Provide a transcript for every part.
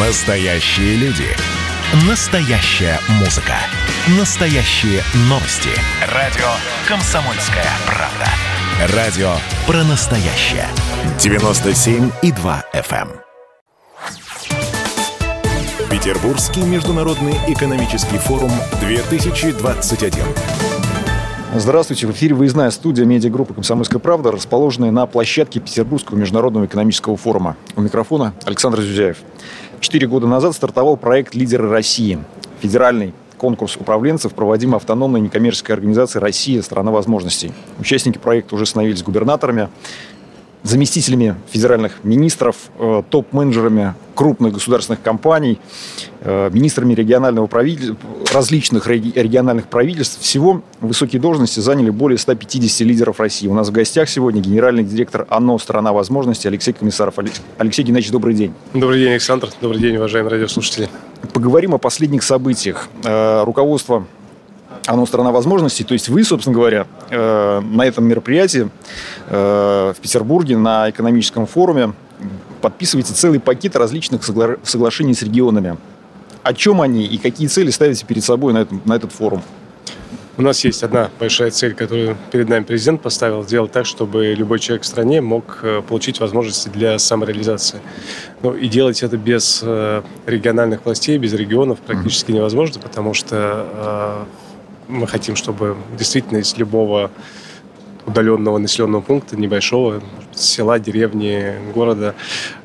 Настоящие люди. Настоящая музыка. Настоящие новости. Радио «Комсомольская правда». Радио про настоящее. 97,2 FM. эм. Петербургский международный экономический форум 2021. Здравствуйте, в эфире выездная студия медиагруппы «Комсомольская правда», расположенная на площадке Петербургского международного экономического форума. У микрофона Александр Зюзяев. Четыре года назад стартовал проект «Лидеры России» – федеральный конкурс управленцев, проводимый автономной некоммерческой организацией «Россия. Страна возможностей». Участники проекта уже становились губернаторами, заместителями федеральных министров, э, топ-менеджерами крупных государственных компаний, э, министрами регионального правительства, различных реги- региональных правительств. Всего высокие должности заняли более 150 лидеров России. У нас в гостях сегодня генеральный директор ОНО «Страна возможностей» Алексей Комиссаров. Алекс- Алексей Геннадьевич, добрый день. Добрый день, Александр. Добрый день, уважаемые радиослушатели. Поговорим о последних событиях. Э, Руководство оно страна возможностей. То есть вы, собственно говоря, э, на этом мероприятии э, в Петербурге на экономическом форуме подписываете целый пакет различных согла- соглашений с регионами. О чем они и какие цели ставите перед собой на, этом, на этот форум? У нас есть одна большая цель, которую перед нами президент поставил, сделать так, чтобы любой человек в стране мог э, получить возможности для самореализации. Ну, и делать это без региональных властей, без регионов практически невозможно, потому что мы хотим, чтобы действительно из любого удаленного населенного пункта, небольшого, села, деревни, города,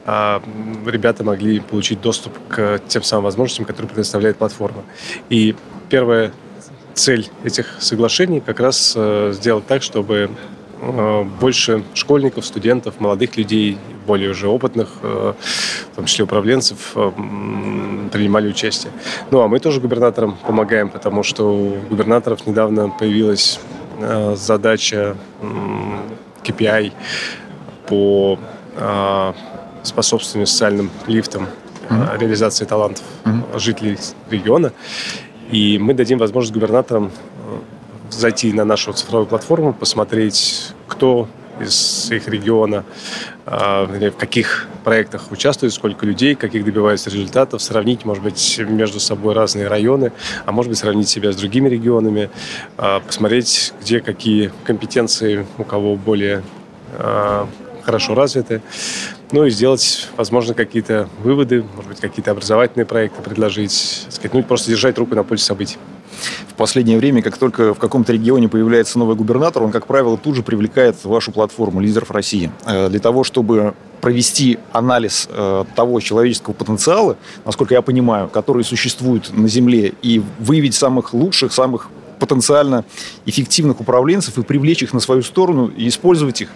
а, ребята могли получить доступ к тем самым возможностям, которые предоставляет платформа. И первая цель этих соглашений как раз э, сделать так, чтобы э, больше школьников, студентов, молодых людей, более уже опытных, э, в том числе управленцев, э, принимали участие. Ну, а мы тоже губернаторам помогаем, потому что у губернаторов недавно появилась э, задача KPI по способствованию социальным лифтам, реализации талантов жителей региона. И мы дадим возможность губернаторам зайти на нашу цифровую платформу, посмотреть, кто из их региона, вернее, в каких проектах участвует, сколько людей, каких добиваются результатов, сравнить, может быть, между собой разные районы, а может быть, сравнить себя с другими регионами, э, посмотреть, где какие компетенции у кого более э, хорошо развиты. Ну и сделать, возможно, какие-то выводы, может быть, какие-то образовательные проекты предложить, сказать, ну, просто держать руку на пульсе событий. Последнее время, как только в каком-то регионе появляется новый губернатор, он, как правило, тут же привлекает вашу платформу «Лидеров России» э, для того, чтобы провести анализ э, того человеческого потенциала, насколько я понимаю, который существует на Земле, и выявить самых лучших, самых потенциально эффективных управленцев и привлечь их на свою сторону и использовать их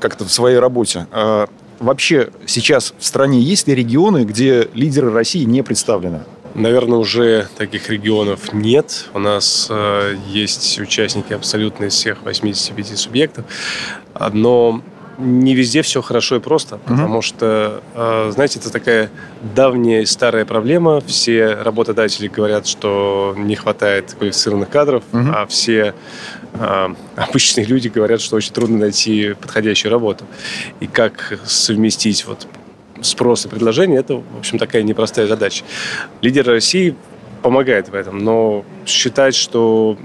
как-то в своей работе. Э, Вообще сейчас в стране есть ли регионы, где лидеры России не представлены? Наверное, уже таких регионов нет. У нас э, есть участники абсолютно из всех 85 субъектов. Но не везде все хорошо и просто, потому что, э, знаете, это такая давняя и старая проблема. Все работодатели говорят, что не хватает квалифицированных кадров, а все э, обычные люди говорят, что очень трудно найти подходящую работу. И как совместить вот спрос и предложение, это, в общем, такая непростая задача. Лидеры России помогает в этом, но считать, что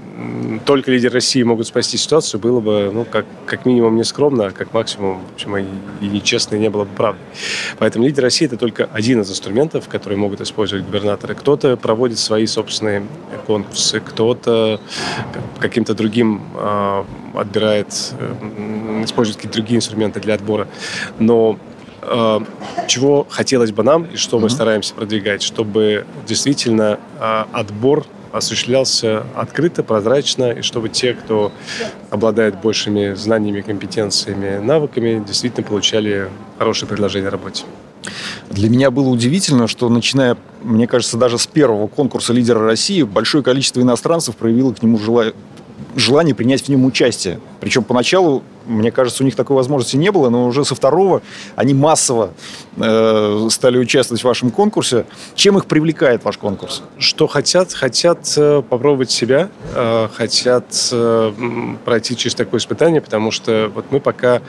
только лидеры России могут спасти ситуацию, было бы, ну, как, как минимум нескромно, а как максимум, в общем, и, нечестно, и не было бы правды. Поэтому лидер России – это только один из инструментов, которые могут использовать губернаторы. Кто-то проводит свои собственные конкурсы, кто-то каким-то другим э, отбирает, э, использует какие-то другие инструменты для отбора. Но э, чего хотелось бы нам и что мы стараемся продвигать, чтобы действительно э, отбор осуществлялся открыто, прозрачно, и чтобы те, кто обладает большими знаниями, компетенциями, навыками, действительно получали хорошее предложение о работе. Для меня было удивительно, что начиная, мне кажется, даже с первого конкурса «Лидера России» большое количество иностранцев проявило к нему жела- желание принять в нем участие. Причем поначалу мне кажется, у них такой возможности не было, но уже со второго они массово э, стали участвовать в вашем конкурсе. Чем их привлекает ваш конкурс? Что хотят? Хотят э, попробовать себя, э, хотят э, пройти через такое испытание, потому что вот мы пока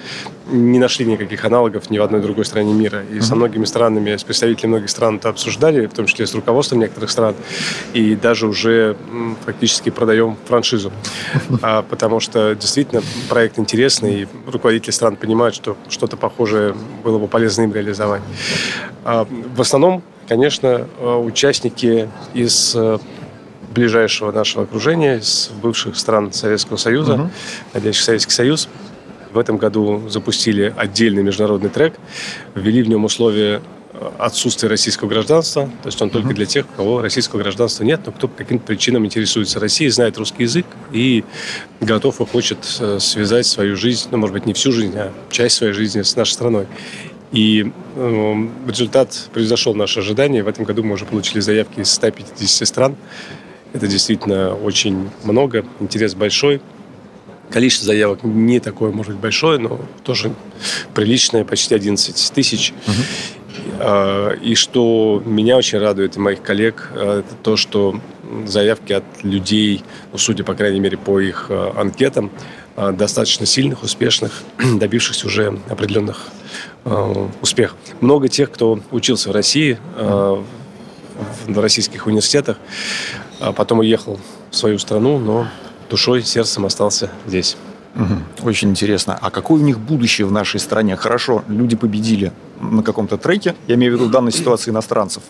не нашли никаких аналогов ни в одной другой стране мира. И mm-hmm. со многими странами, с представителями многих стран это обсуждали, в том числе с руководством некоторых стран. И даже уже фактически продаем франшизу. А, потому что действительно проект интересный, и руководители стран понимают, что что-то похожее было бы полезно им реализовать. А, в основном, конечно, участники из э, ближайшего нашего окружения, из бывших стран Советского Союза, угу. входящих в Советский Союз. В этом году запустили отдельный международный трек, ввели в нем условия отсутствия российского гражданства, то есть он только для тех, у кого российского гражданства нет, но кто по каким-то причинам интересуется Россией, знает русский язык и готов и хочет э, связать свою жизнь, ну, может быть, не всю жизнь, а часть своей жизни с нашей страной. И э, результат превзошел наши ожидания. В этом году мы уже получили заявки из 150 стран. Это действительно очень много, интерес большой. Количество заявок не такое, может быть, большое, но тоже приличное, почти 11 тысяч. Угу. И что меня очень радует и моих коллег, а, это то, что заявки от людей, ну, судя, по крайней мере, по их а, анкетам, достаточно сильных, успешных, добившихся уже определенных успехов. Много тех, кто учился в России, в российских университетах, потом уехал в свою страну, но душой, сердцем остался здесь. Угу. Очень интересно. А какое у них будущее в нашей стране? Хорошо, люди победили на каком-то треке, я имею в виду в данной ситуации иностранцев.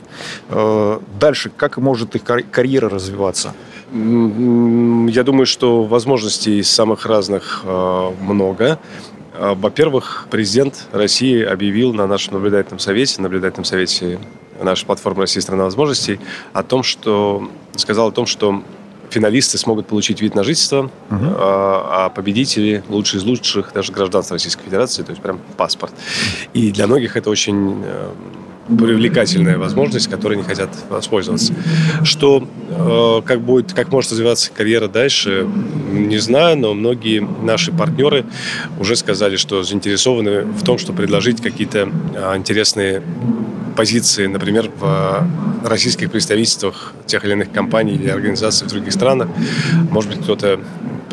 Э, дальше, как может их карьера развиваться? Я думаю, что возможностей самых разных э, много. Э, во-первых, президент России объявил на нашем наблюдательном совете, наблюдательном совете нашей платформы «Россия – страна возможностей», о том, что сказал о том, что финалисты смогут получить вид на жительство, угу. а, победители, лучшие из лучших, даже гражданство Российской Федерации, то есть прям паспорт. И для многих это очень э, привлекательная возможность, которой не хотят воспользоваться. Что, э, как будет, как может развиваться карьера дальше, не знаю, но многие наши партнеры уже сказали, что заинтересованы в том, чтобы предложить какие-то э, интересные позиции, например, в российских представительствах тех или иных компаний или организаций в других странах. Может быть, кто-то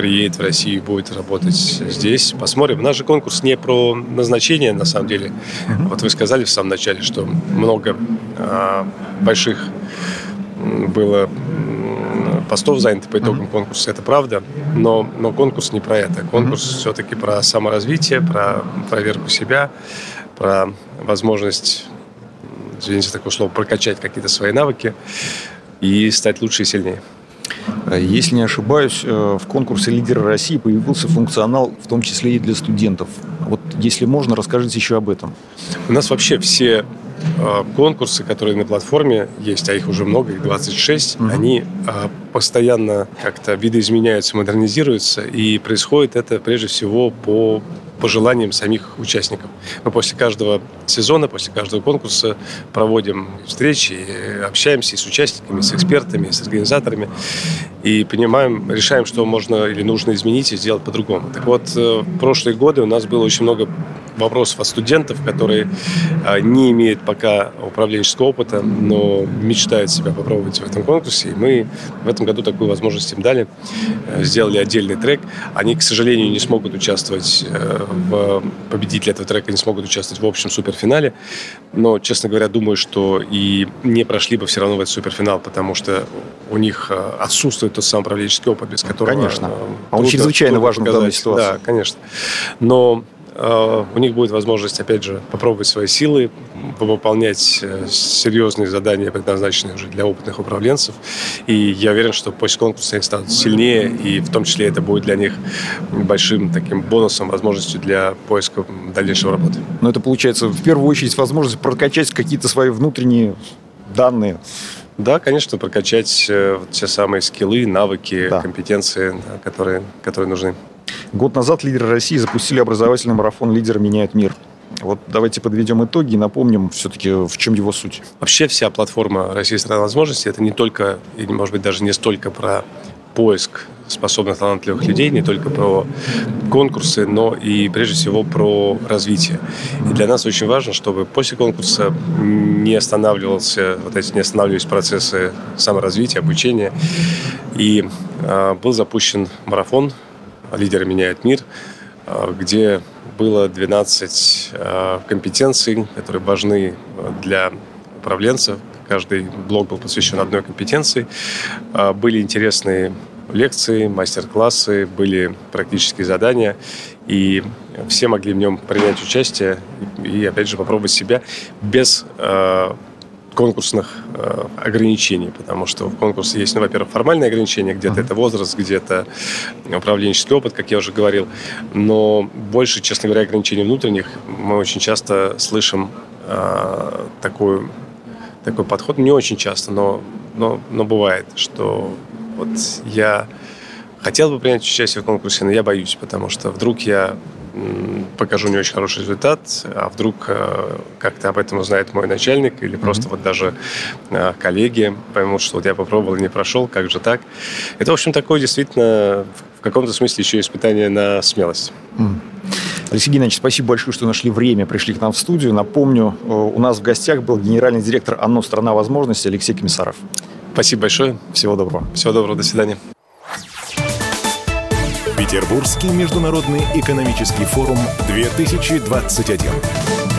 приедет в Россию и будет работать здесь. Посмотрим. Наш же конкурс не про назначение, на самом деле. Mm-hmm. Вот вы сказали в самом начале, что много э, больших было постов занято по итогам mm-hmm. конкурса, это правда, но, но конкурс не про это. Конкурс mm-hmm. все-таки про саморазвитие, про проверку себя, про возможность извините такое слово, прокачать какие-то свои навыки и стать лучше и сильнее. Э, если не ошибаюсь, э, в конкурсе «Лидеры России» появился функционал, в том числе и для студентов. Вот если можно, расскажите еще об этом. У нас вообще все э, конкурсы, которые на платформе есть, а их уже много, их 26, угу. они постоянно как-то видоизменяются, модернизируются, и происходит это прежде всего по пожеланиям самих участников. Мы после каждого сезона, после каждого конкурса проводим встречи, общаемся и с участниками, с экспертами, с организаторами и понимаем, решаем, что можно или нужно изменить и сделать по-другому. Так вот, э, в прошлые годы у нас было очень много вопросов от студентов, которые а, не имеют пока управленческого опыта, но мечтают себя попробовать в этом конкурсе. И мы в этом году такую возможность им дали. Э, сделали отдельный трек. Они, к сожалению, не смогут участвовать э, в победители этого трека, не смогут участвовать в общем суперфинале. Но, честно говоря, думаю, что и не прошли бы все равно в этот суперфинал, потому что у них э, отсутствует тот самый управленческий опыт, без которого... Конечно. Он чрезвычайно важен в данной ситуации. Да, конечно. Но у них будет возможность, опять же, попробовать свои силы, выполнять э, серьезные задания, предназначенные уже для опытных управленцев. И я уверен, что после конкурса они станут сильнее, и в том числе это будет для них большим таким бонусом, возможностью для поиска дальнейшего работы. Но это получается в первую очередь возможность прокачать какие-то свои внутренние данные. Да, конечно, прокачать э, те самые скиллы, навыки, да. компетенции, которые, которые нужны. Год назад лидеры России запустили образовательный марафон «Лидеры меняют мир». Вот давайте подведем итоги и напомним все-таки, в чем его суть. Вообще вся платформа «Россия – страна возможностей» – это не только, или, может быть, даже не столько про поиск способных, талантливых людей, не только про конкурсы, но и прежде всего про развитие. И для нас очень важно, чтобы после конкурса не останавливался, вот эти не останавливались процессы саморазвития, обучения. И э, был запущен марафон «Лидеры меняют мир», э, где было 12 э, компетенций, которые важны для управленцев. Каждый блок был посвящен одной компетенции. Были интересные лекции, мастер-классы, были практические задания, и все могли в нем принять участие и, опять же, попробовать себя без конкурсных э, ограничений, потому что в конкурсе есть, ну, во-первых, формальные ограничения, где-то это возраст, где-то управленческий опыт, как я уже говорил, но больше, честно говоря, ограничений внутренних мы очень часто слышим э, такой, такой подход, не очень часто, но, но, но бывает, что вот я хотел бы принять участие в конкурсе, но я боюсь, потому что вдруг я покажу не очень хороший результат, а вдруг э, как-то об этом узнает мой начальник или просто mm-hmm. вот даже э, коллеги поймут, что вот я попробовал и не прошел, как же так. Это, в общем, такое действительно в каком-то смысле еще испытание на смелость. Mm. Алексей Геннадьевич, спасибо большое, что нашли время, пришли к нам в студию. Напомню, э, у нас в гостях был генеральный директор «Оно. Страна возможностей» Алексей Комиссаров. Спасибо большое. Всего доброго. Всего доброго. До свидания. Петербургский международный экономический форум 2021.